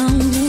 down.